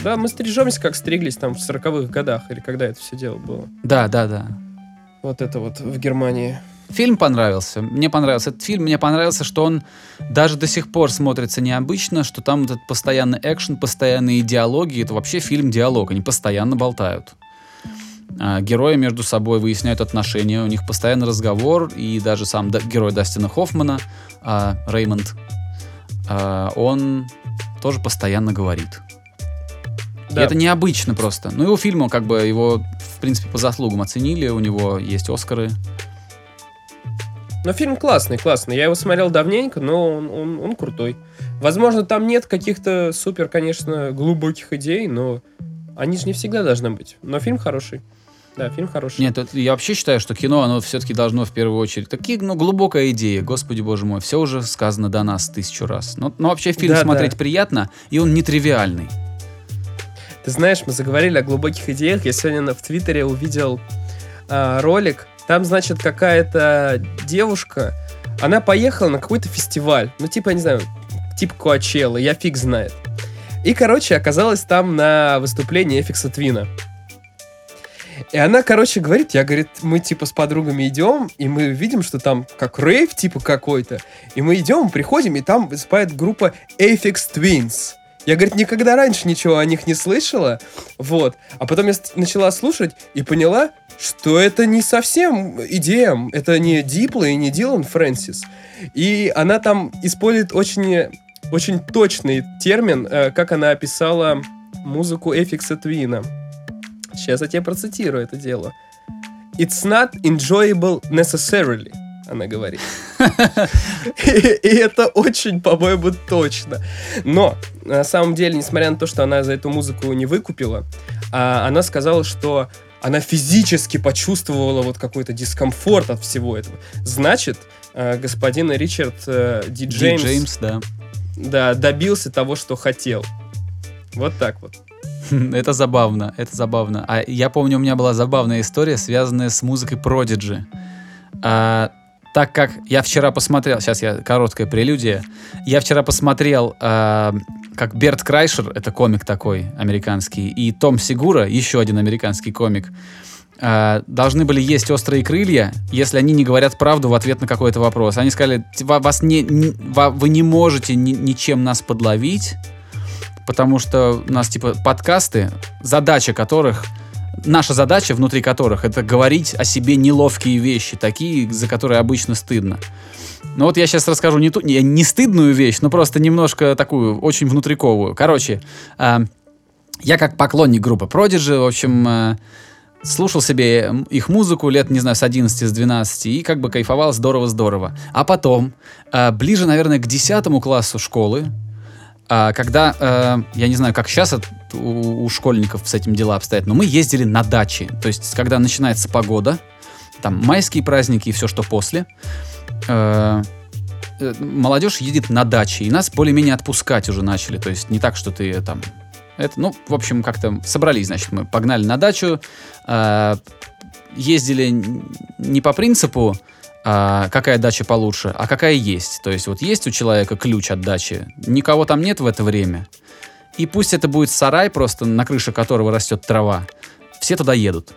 [SPEAKER 3] Да, мы стрижемся, как стриглись там в 40-х годах, или когда это все дело было.
[SPEAKER 2] Да, да, да.
[SPEAKER 3] Вот это вот в Германии.
[SPEAKER 2] Фильм понравился. Мне понравился этот фильм. Мне понравился, что он даже до сих пор смотрится необычно, что там этот постоянный экшен, постоянные диалоги. Это вообще фильм-диалог. Они постоянно болтают. А, герои между собой выясняют отношения, у них постоянный разговор, и даже сам герой Дастина Хоффмана, а, Реймонд, а, он тоже постоянно говорит. И
[SPEAKER 3] Да.
[SPEAKER 2] это необычно просто. Ну, его фильму, как бы, его, в принципе, по заслугам оценили, у него есть Оскары.
[SPEAKER 3] Но фильм классный, классный. Я его смотрел давненько, но он, он, он крутой. Возможно, там нет каких-то супер, конечно, глубоких идей, но они же не всегда должны быть. Но фильм хороший. Да, фильм хороший.
[SPEAKER 2] Нет, это- я вообще считаю, что кино, оно все-таки должно в первую очередь. Такие, ну, глубокая идея, господи боже мой, все уже сказано до нас тысячу раз. Но, но вообще фильм
[SPEAKER 3] Да,
[SPEAKER 2] смотреть
[SPEAKER 3] да.
[SPEAKER 2] приятно, и он нетривиальный.
[SPEAKER 3] Ты знаешь, мы заговорили о глубоких идеях. Я сегодня в Твиттере увидел а, ролик. Там, значит, какая-то девушка, она поехала на какой-то фестиваль. Ну, типа, я не знаю, типа Коачелла, я фиг знает. И, короче, оказалась там на выступлении Эфикса Твина. И она, короче, говорит, я, говорит, мы, типа, с подругами идем, и мы видим, что там как рейв, типа, какой-то. И мы идем, приходим, и там выступает группа Aphex Twins. Я, говорит, никогда раньше ничего о них не слышала, вот. А потом я начала слушать и поняла, что это не совсем идея, это не Дипло и не Дилан Фрэнсис. И она там использует очень, очень точный термин, э, как она описала музыку Эфикса Твина. Сейчас я тебе процитирую это дело. It's not enjoyable necessarily, она говорит. И и это очень, по-моему, точно. Но, на самом деле, несмотря на то, что она за эту музыку не выкупила, а, она сказала, что она физически почувствовала вот какой-то дискомфорт от всего этого. Значит, э, господин Ричард э, Ди
[SPEAKER 2] Ди
[SPEAKER 3] Джеймс,
[SPEAKER 2] Джеймс, да.
[SPEAKER 3] да, добился того, что хотел. Вот так вот.
[SPEAKER 2] Это забавно, это забавно. А я помню, у меня была забавная история, связанная с музыкой Prodigy. А, так как я вчера посмотрел, сейчас я короткая прелюдия, я вчера посмотрел, а, как Берт Крайшер, это комик такой американский, и Том Сигура, еще один американский комик, а, должны были есть острые крылья, если они не говорят правду в ответ на какой-то вопрос. Они сказали, «Ва- вас не, не- вы не можете ни- ничем нас подловить, потому что у нас типа подкасты, задача которых, наша задача внутри которых это говорить о себе неловкие вещи, такие, за которые обычно стыдно. Ну вот я сейчас расскажу не, ту, не, не стыдную вещь, но просто немножко такую, очень внутриковую. Короче, а, я как поклонник группы Prodigy, в общем, а, слушал себе их музыку лет, не знаю, с 11, с 12, и как бы кайфовал здорово-здорово. А потом, а, ближе, наверное, к 10 классу школы, а, когда, э, я не знаю, как сейчас от- у, у школьников с этим дела обстоят, но мы ездили на дачи. То есть, когда начинается погода, там майские праздники и все, что после, э, э, молодежь едет на дачи, и нас более-менее отпускать уже начали. То есть, не так, что ты э, там... Это, ну, в общем, как-то собрались, значит, мы погнали на дачу, э, ездили не по принципу, а, какая дача получше, а какая есть. То есть вот есть у человека ключ от дачи, никого там нет в это время, и пусть это будет сарай просто, на крыше которого растет трава, все туда едут.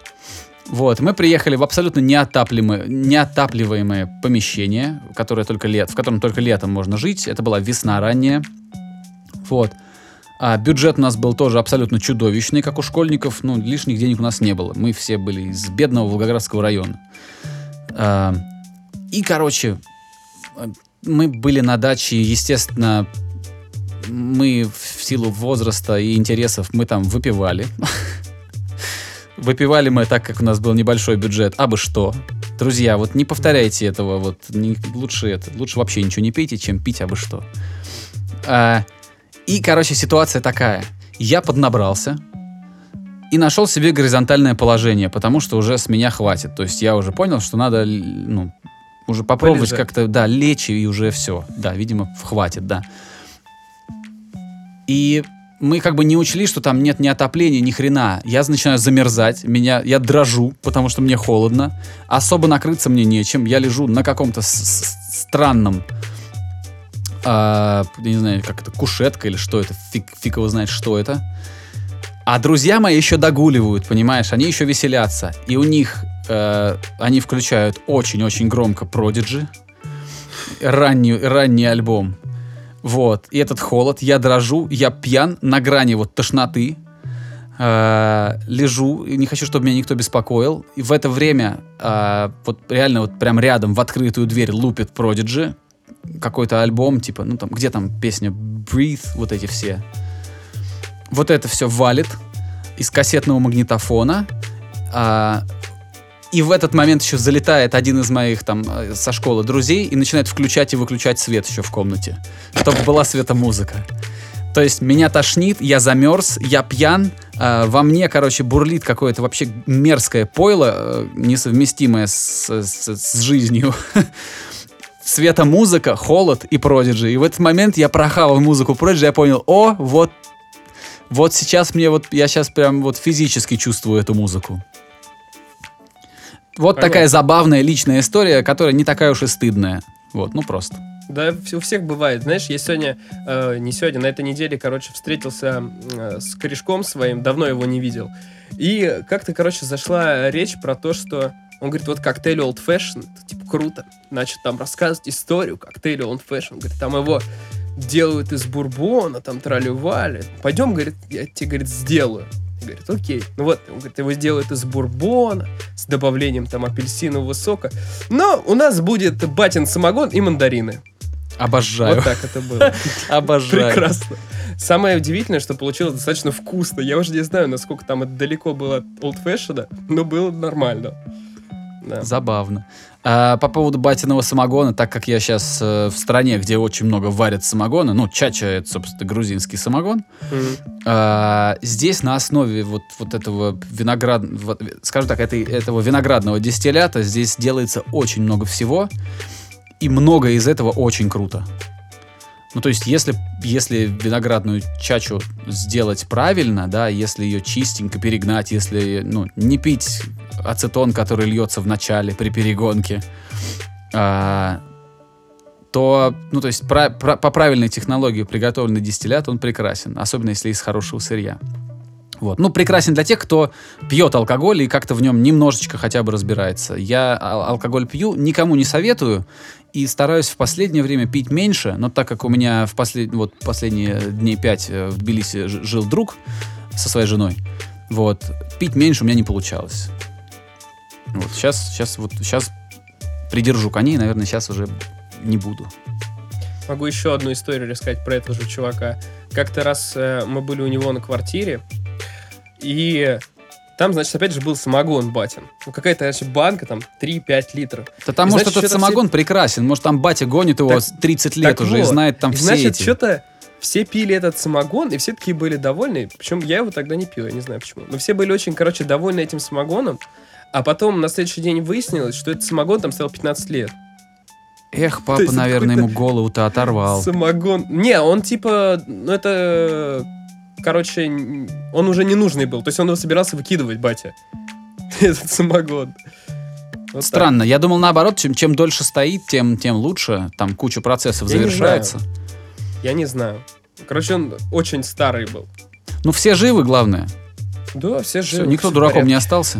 [SPEAKER 2] Вот, мы приехали в абсолютно неотапливаемое, неотапливаемое помещение, которое только лет, в котором только летом можно жить. Это была весна ранняя. Вот. А бюджет у нас был тоже абсолютно чудовищный, как у школьников. Ну, лишних денег у нас не было. Мы все были из бедного Волгоградского района. А, и, короче, мы были на даче, естественно, мы в силу возраста и интересов мы там выпивали. Выпивали мы так, как у нас был небольшой бюджет, а бы что. Друзья, вот не повторяйте этого, вот не- лучше это, лучше вообще ничего не пейте, чем пить, а бы что. А, и, короче, ситуация такая. Я поднабрался и нашел себе горизонтальное положение, потому что уже с меня хватит. То есть я уже понял, что надо, ну, уже попробовать
[SPEAKER 3] Полежать.
[SPEAKER 2] как-то, да, лечь и уже все. Да, видимо, хватит, да. И мы как бы не учли, что там нет ни отопления, ни хрена. Я начинаю замерзать, меня, я дрожу, потому что мне холодно. Особо накрыться мне нечем. Я лежу на каком-то странном, я не знаю, как это, кушетка или что это, фиг, фиг его знает, что это. А друзья мои еще догуливают, понимаешь, они еще веселятся. И у них, э, они включают очень-очень громко Prodigy, ранний, ранний альбом. Вот, и этот холод, я дрожу, я пьян, на грани вот тошноты, Э, лежу, не хочу, чтобы меня никто беспокоил. И в это время, э, вот реально вот прям рядом в открытую дверь лупит Prodigy, какой-то альбом, типа, ну там, где там песня Breathe, вот эти все. Вот это все валит из кассетного магнитофона. а, и в этот момент еще залетает один из моих там э, со школы друзей и начинает включать и выключать свет еще в комнате, чтобы была светомузыка. То есть меня тошнит, я замерз, я пьян, а, во мне, короче, бурлит какое-то вообще мерзкое пойло, э, несовместимое с, с- с жизнью. Светомузыка, холод и Продиджи. И в этот момент я прохавал музыку Продиджи, я понял, о, вот, вот сейчас мне вот, я сейчас прям вот физически чувствую эту музыку. Вот
[SPEAKER 3] Понятно.
[SPEAKER 2] такая забавная личная история, которая не такая уж и стыдная. Вот, ну просто.
[SPEAKER 3] Да, у всех бывает. Знаешь, я сегодня, э, не сегодня, на этой неделе, короче, встретился э, с корешком своим, давно его не видел. И как-то, короче, зашла речь про то, что он говорит, вот коктейль Old Fashion, это, типа, круто. Начал там рассказывать историю коктейля Old Fashion. Говорит, там его делают из бурбона, там трали-вали. Пойдем, говорит, я тебе, говорит, сделаю. Говорит, окей. Ну вот, он говорит, его сделают из бурбона с добавлением там апельсинового сока. Но у нас будет батин самогон и мандарины.
[SPEAKER 2] Обожаю.
[SPEAKER 3] Вот так это было.
[SPEAKER 2] Обожаю.
[SPEAKER 3] Прекрасно. Самое удивительное, что получилось достаточно вкусно. Я уже не знаю, насколько там это далеко было от Fashioned, но было нормально. Да.
[SPEAKER 2] Забавно. А, по поводу батиного самогона, так как я сейчас в стране, где очень много варят самогона, ну, чача это, собственно, грузинский самогон,
[SPEAKER 3] Мгм.
[SPEAKER 2] а, здесь на основе вот, вот этого виноград, вот, скажем так, этой, этого виноградного дистиллята здесь делается очень много всего, и многое из этого очень круто. Ну, то есть, если, если виноградную чачу сделать правильно, да, если ее чистенько перегнать, если, ну, не пить ацетон, который льется в начале при перегонке, а, то, ну, то есть, пра- пра- по правильной технологии приготовленный дистиллят, он прекрасен, особенно если из хорошего сырья. Вот. Ну, прекрасен для тех, кто пьет алкоголь и как-то в нем немножечко хотя бы разбирается. Я ал- алкоголь пью, никому не советую и стараюсь в последнее время пить меньше, но так как у меня в послед... вот, последние дней пять э, в Тбилиси жил друг со своей женой, вот, пить меньше у меня не получалось. Вот, сейчас, сейчас, вот, сейчас придержу коней, наверное, сейчас уже не буду.
[SPEAKER 3] Могу еще одну историю рассказать про этого же чувака. Как-то раз э, мы были у него на квартире, и там, значит, опять же был самогон батин. Ну, какая-то, значит, банка, там, 3-5 литров.
[SPEAKER 2] Да там,
[SPEAKER 3] И,
[SPEAKER 2] может,
[SPEAKER 3] значит,
[SPEAKER 2] этот самогон прекрасен, может, там батя гонит его
[SPEAKER 3] Так-
[SPEAKER 2] с 30 лет
[SPEAKER 3] так
[SPEAKER 2] уже и
[SPEAKER 3] вот.
[SPEAKER 2] знает там
[SPEAKER 3] И,
[SPEAKER 2] все
[SPEAKER 3] значит,
[SPEAKER 2] эти.
[SPEAKER 3] что-то все пили этот самогон, и все такие были довольны. Причем я его тогда не пил, я не знаю почему. Но все были очень, короче, довольны этим самогоном. А потом на следующий день выяснилось, что этот самогон там стоял 15 лет.
[SPEAKER 2] Эх, папа,
[SPEAKER 3] есть
[SPEAKER 2] наверное, ему голову-то оторвал.
[SPEAKER 3] Самогон. Не, он типа, ну это, короче, он уже не нужный был. То есть он его собирался выкидывать, батя. Этот самогон. Вот так.
[SPEAKER 2] Странно. Я думал, наоборот, чем, чем дольше стоит, тем, тем лучше. Там куча процессов
[SPEAKER 3] Я не
[SPEAKER 2] завершается.
[SPEAKER 3] Я не знаю. Короче, он очень старый был.
[SPEAKER 2] Ну, все живы, главное.
[SPEAKER 3] Да, все живы.
[SPEAKER 2] никто
[SPEAKER 3] всё в
[SPEAKER 2] дураком не
[SPEAKER 3] порядке.
[SPEAKER 2] остался.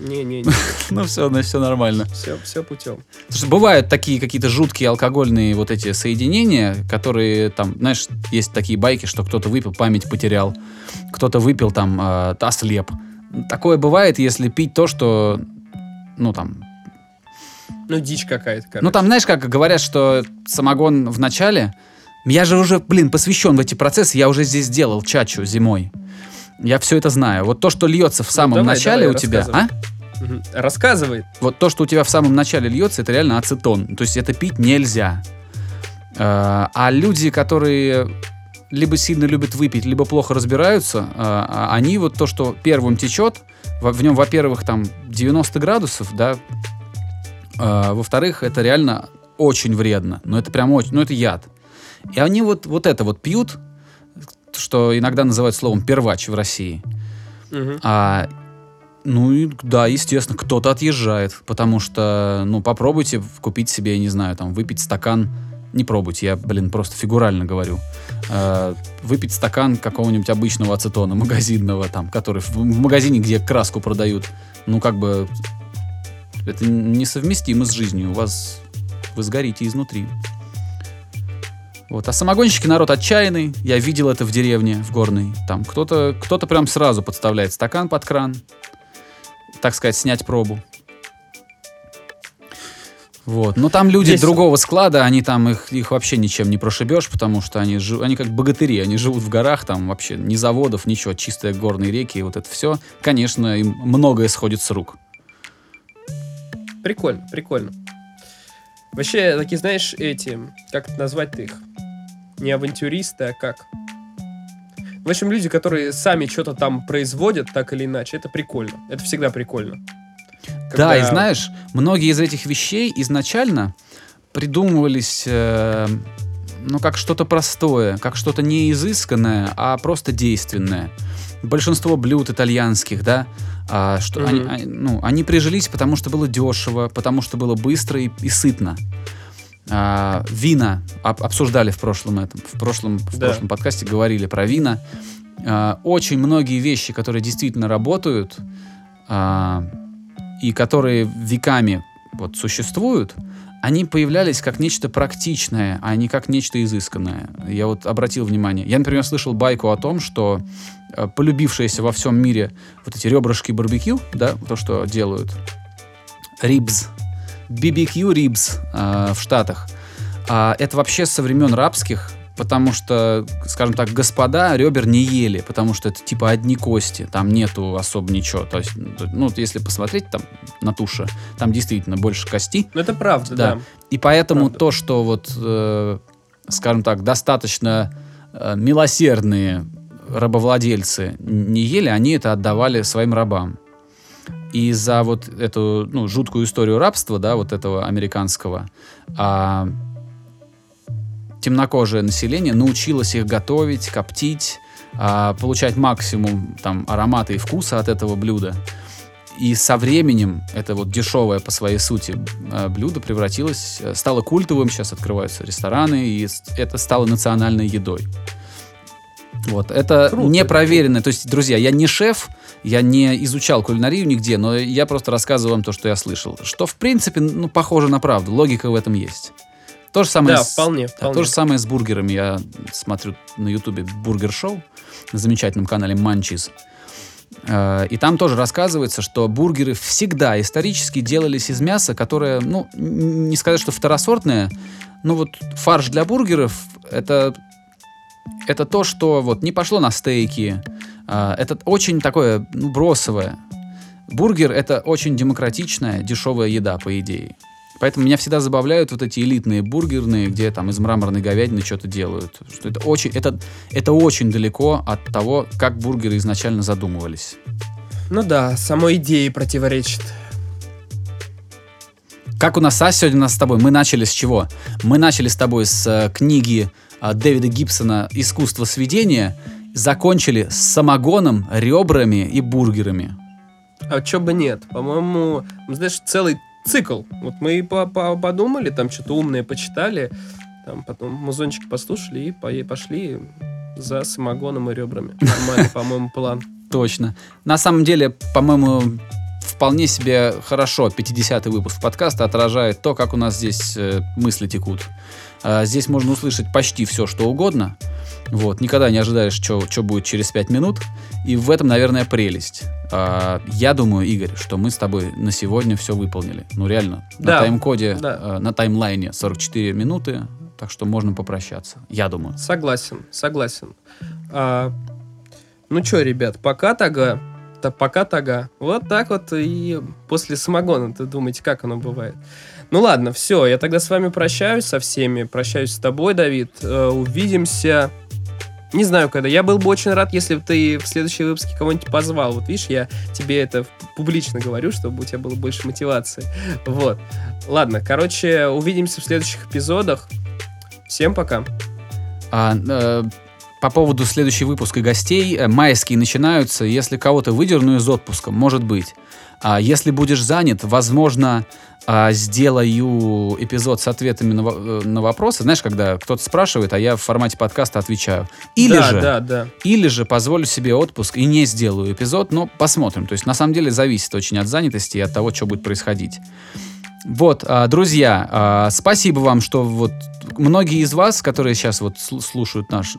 [SPEAKER 3] Не-не-не,
[SPEAKER 2] Ну, все, ну, все нормально.
[SPEAKER 3] все, все путем.
[SPEAKER 2] Потому что бывают такие какие-то жуткие алкогольные вот эти соединения, которые там, знаешь, есть такие байки, что кто-то выпил, память потерял, кто-то выпил там, э, ослеп. Такое бывает, если пить то, что, ну там,
[SPEAKER 3] Ну, дичь какая-то, короче.
[SPEAKER 2] ну там, знаешь, как говорят, что самогон в начале, я же уже, блин, посвящен в эти процессы, я уже здесь делал чачу зимой. Я все это знаю. Вот то, что льется в самом
[SPEAKER 3] Ну, давай,
[SPEAKER 2] начале
[SPEAKER 3] давай,
[SPEAKER 2] у тебя, а?
[SPEAKER 3] Рассказывай.
[SPEAKER 2] Вот то, что у тебя в самом начале льется, это реально ацетон. То есть это пить нельзя. Э, А люди, которые либо сильно любят выпить, либо плохо разбираются, э, а они вот то, что первым течет, в нем, во-первых, там 90 градусов, да, во-вторых, это реально очень вредно. Ну, это прям очень, ну, это яд. И они вот, вот это вот пьют, что иногда называют словом первач в России.
[SPEAKER 3] Мгм.
[SPEAKER 2] А, ну и да, естественно, кто-то отъезжает, потому что, ну, попробуйте купить себе, я не знаю, там, выпить стакан, не пробуйте, я, блин, просто фигурально говорю, Э, выпить стакан какого-нибудь обычного ацетона магазинного, там, который в, в магазине, где краску продают, ну, как бы, это несовместимо с жизнью, у вас, вы сгорите изнутри. Вот. А самогонщики народ отчаянный. Я видел это в деревне, в горной. Там кто-то кто прям сразу подставляет стакан под кран. Так сказать, снять пробу. Вот. Но там люди
[SPEAKER 3] Есть-
[SPEAKER 2] другого склада, они там их, их вообще ничем не прошибешь, потому что они, жи- они как богатыри, они живут в горах, там вообще ни заводов, ничего, чистые горные реки, и вот это все. Конечно, им многое сходит с рук.
[SPEAKER 3] Прикольно, прикольно. Вообще, такие, знаешь, эти, как назвать-то их? Не авантюристы, а как? В общем, люди, которые сами что-то там производят, так или иначе, это прикольно. Это всегда прикольно.
[SPEAKER 2] Да, и
[SPEAKER 3] Когда-
[SPEAKER 2] знаешь, многие из этих вещей изначально придумывались, э, ну, как что-то простое, как что-то не изысканное, а просто действенное. Большинство блюд итальянских, да, а, что они,
[SPEAKER 3] Мгм.
[SPEAKER 2] а, ну, они прижились, потому что было дешево, потому что было быстро и, и сытно. А, вина об- обсуждали в прошлом этом, в прошлом, в
[SPEAKER 3] Да.
[SPEAKER 2] прошлом подкасте говорили про вина. А, очень многие вещи, которые действительно работают, а, и которые веками вот существуют, они появлялись как нечто практичное, а не как нечто изысканное. Я вот обратил внимание. Я, например, слышал байку о том, что э, полюбившиеся во всем мире вот эти ребрышки барбекю, да, то, что делают, рибс, BBQ рибс э, в Штатах, а, это вообще со времен рабских, потому что, скажем так, господа ребер не ели, потому что это типа одни кости, там нету особо ничего. То есть, ну, если посмотреть там на туше, там действительно больше кости.
[SPEAKER 3] Ну, это правда,
[SPEAKER 2] Да.
[SPEAKER 3] да.
[SPEAKER 2] И поэтому
[SPEAKER 3] Правда.
[SPEAKER 2] то, что вот, э, скажем так, достаточно э, милосердные рабовладельцы не ели, они это отдавали своим рабам. И за вот эту ну, жуткую историю рабства, да, вот этого американского, а, темнокожее население научилось их готовить, коптить, а, получать максимум там аромата и вкуса от этого блюда. И со временем это вот дешевое по своей сути э, блюдо превратилось, э, стало культовым, сейчас открываются рестораны, и это стало национальной едой. Вот, это
[SPEAKER 3] Круто.
[SPEAKER 2] не проверенное. То есть, друзья, я не шеф, я не изучал кулинарию нигде, но я просто рассказываю вам то, что я слышал. Что, в принципе, ну, похоже на правду. Логика в этом есть. То же самое
[SPEAKER 3] Да,
[SPEAKER 2] с-
[SPEAKER 3] вполне,
[SPEAKER 2] да,
[SPEAKER 3] вполне.
[SPEAKER 2] то же самое с бургерами. Я смотрю на ютубе бургер-шоу на замечательном канале Манчиз. Э, И там тоже рассказывается, что бургеры всегда исторически делались из мяса, которое, ну, не сказать, что второсортное, но вот фарш для бургеров это, это то, что вот не пошло на стейки. А, Это очень такое, ну, бросовое. Бургер это очень демократичная, дешевая еда, по идее. Поэтому меня всегда забавляют вот эти элитные бургерные, где там из мраморной говядины что-то делают. Что это очень, это, это очень далеко от того, как бургеры изначально задумывались.
[SPEAKER 3] Ну да, самой идее противоречит.
[SPEAKER 2] Как у нас, а, сегодня у нас с тобой? Мы начали с чего? Мы начали с тобой с э, книги Дэвида Гибсона «Искусство сведения», закончили с самогоном, ребрами и бургерами.
[SPEAKER 3] А чё бы нет? По-моему, ну, знаешь, целый цикл. Вот мы и по- по- подумали, там что-то умное почитали, там потом музончики послушали и по- пошли за самогоном и ребрами. Нормальный, по-моему, план.
[SPEAKER 2] Точно. На самом деле, по-моему, вполне себе хорошо 50-й выпуск подкаста отражает то, как у нас здесь э, мысли текут. А, здесь можно услышать почти все, что угодно. Вот, никогда не ожидаешь, что будет через 5 минут. И в этом, наверное, прелесть. А, я думаю, Игорь, что мы с тобой на сегодня все выполнили. Ну, реально. На
[SPEAKER 3] Да,
[SPEAKER 2] тайм-коде,
[SPEAKER 3] да.
[SPEAKER 2] э, на таймлайне 44 минуты. Так что можно попрощаться. Я думаю.
[SPEAKER 3] Согласен, согласен. А, ну чё, ребят, пока тага. Да пока тага. Вот так вот и после самогона, ты думаете, как оно бывает. Ну ладно, все, я тогда с вами прощаюсь со всеми. Прощаюсь с тобой, Давид. Э, увидимся. Не знаю, когда. Я был бы очень рад, если бы ты в следующий выпуске кого-нибудь позвал. Вот видишь, я тебе это публично говорю, чтобы у тебя было больше мотивации. Вот. Ладно, короче, увидимся в следующих эпизодах. Всем пока.
[SPEAKER 2] А, э, по поводу следующего выпуска гостей. Э, майские начинаются. Если кого-то выдерну из отпуска, может быть. А если будешь занят, возможно, а, сделаю эпизод с ответами на, э, на вопросы. Знаешь, когда кто-то спрашивает, а я в формате подкаста отвечаю. Или
[SPEAKER 3] да,
[SPEAKER 2] же,
[SPEAKER 3] да, да.
[SPEAKER 2] или же позволю себе отпуск и не сделаю эпизод, но посмотрим. То есть на самом деле зависит очень от занятости и от того, что будет происходить. Вот, а, друзья, а, спасибо вам, что вот многие из вас, которые сейчас вот сл- слушают, наш,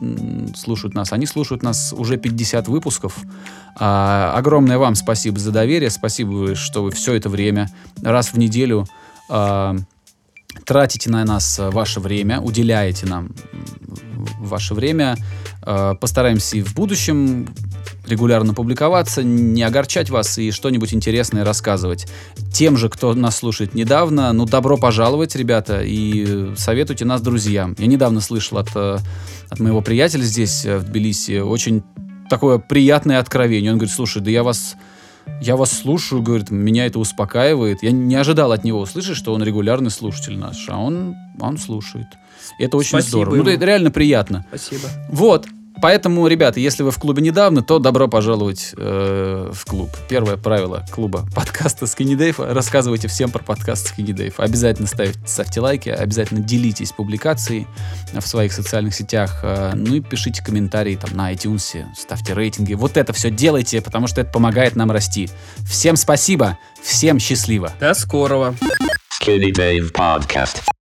[SPEAKER 2] слушают нас, они слушают нас уже 50 выпусков. А, Огромное вам спасибо за доверие, спасибо, что вы все это время раз в неделю тратите на нас э, ваше время, уделяете нам ваше время. Э, Постараемся и в будущем регулярно публиковаться, не огорчать вас и что-нибудь интересное рассказывать. Тем же, кто нас слушает недавно, ну, добро пожаловать, ребята, и советуйте нас друзьям. Я недавно слышал от, э, от моего приятеля здесь, в Тбилиси, очень такое приятное откровение. Он говорит, слушай, да я вас я вас слушаю, говорит, меня это успокаивает. Я не ожидал от него услышать, что он регулярный слушатель наш, а он, он слушает. Это очень
[SPEAKER 3] Спасибо
[SPEAKER 2] здорово. Ну,
[SPEAKER 3] ему.
[SPEAKER 2] это реально приятно.
[SPEAKER 3] Спасибо.
[SPEAKER 2] Вот. Поэтому, ребята, если вы в клубе недавно, то добро пожаловать э, в клуб. Первое правило клуба подкаста Dave. Рассказывайте всем про подкаст Dave. Обязательно ставьте, ставьте лайки, обязательно делитесь публикацией в своих социальных сетях. э, ну и пишите комментарии там на iTunes, ставьте рейтинги. Вот это все делайте, потому что это помогает нам расти. Всем спасибо, всем счастливо.
[SPEAKER 3] До скорого.
[SPEAKER 1] Skinny Dave Podcast.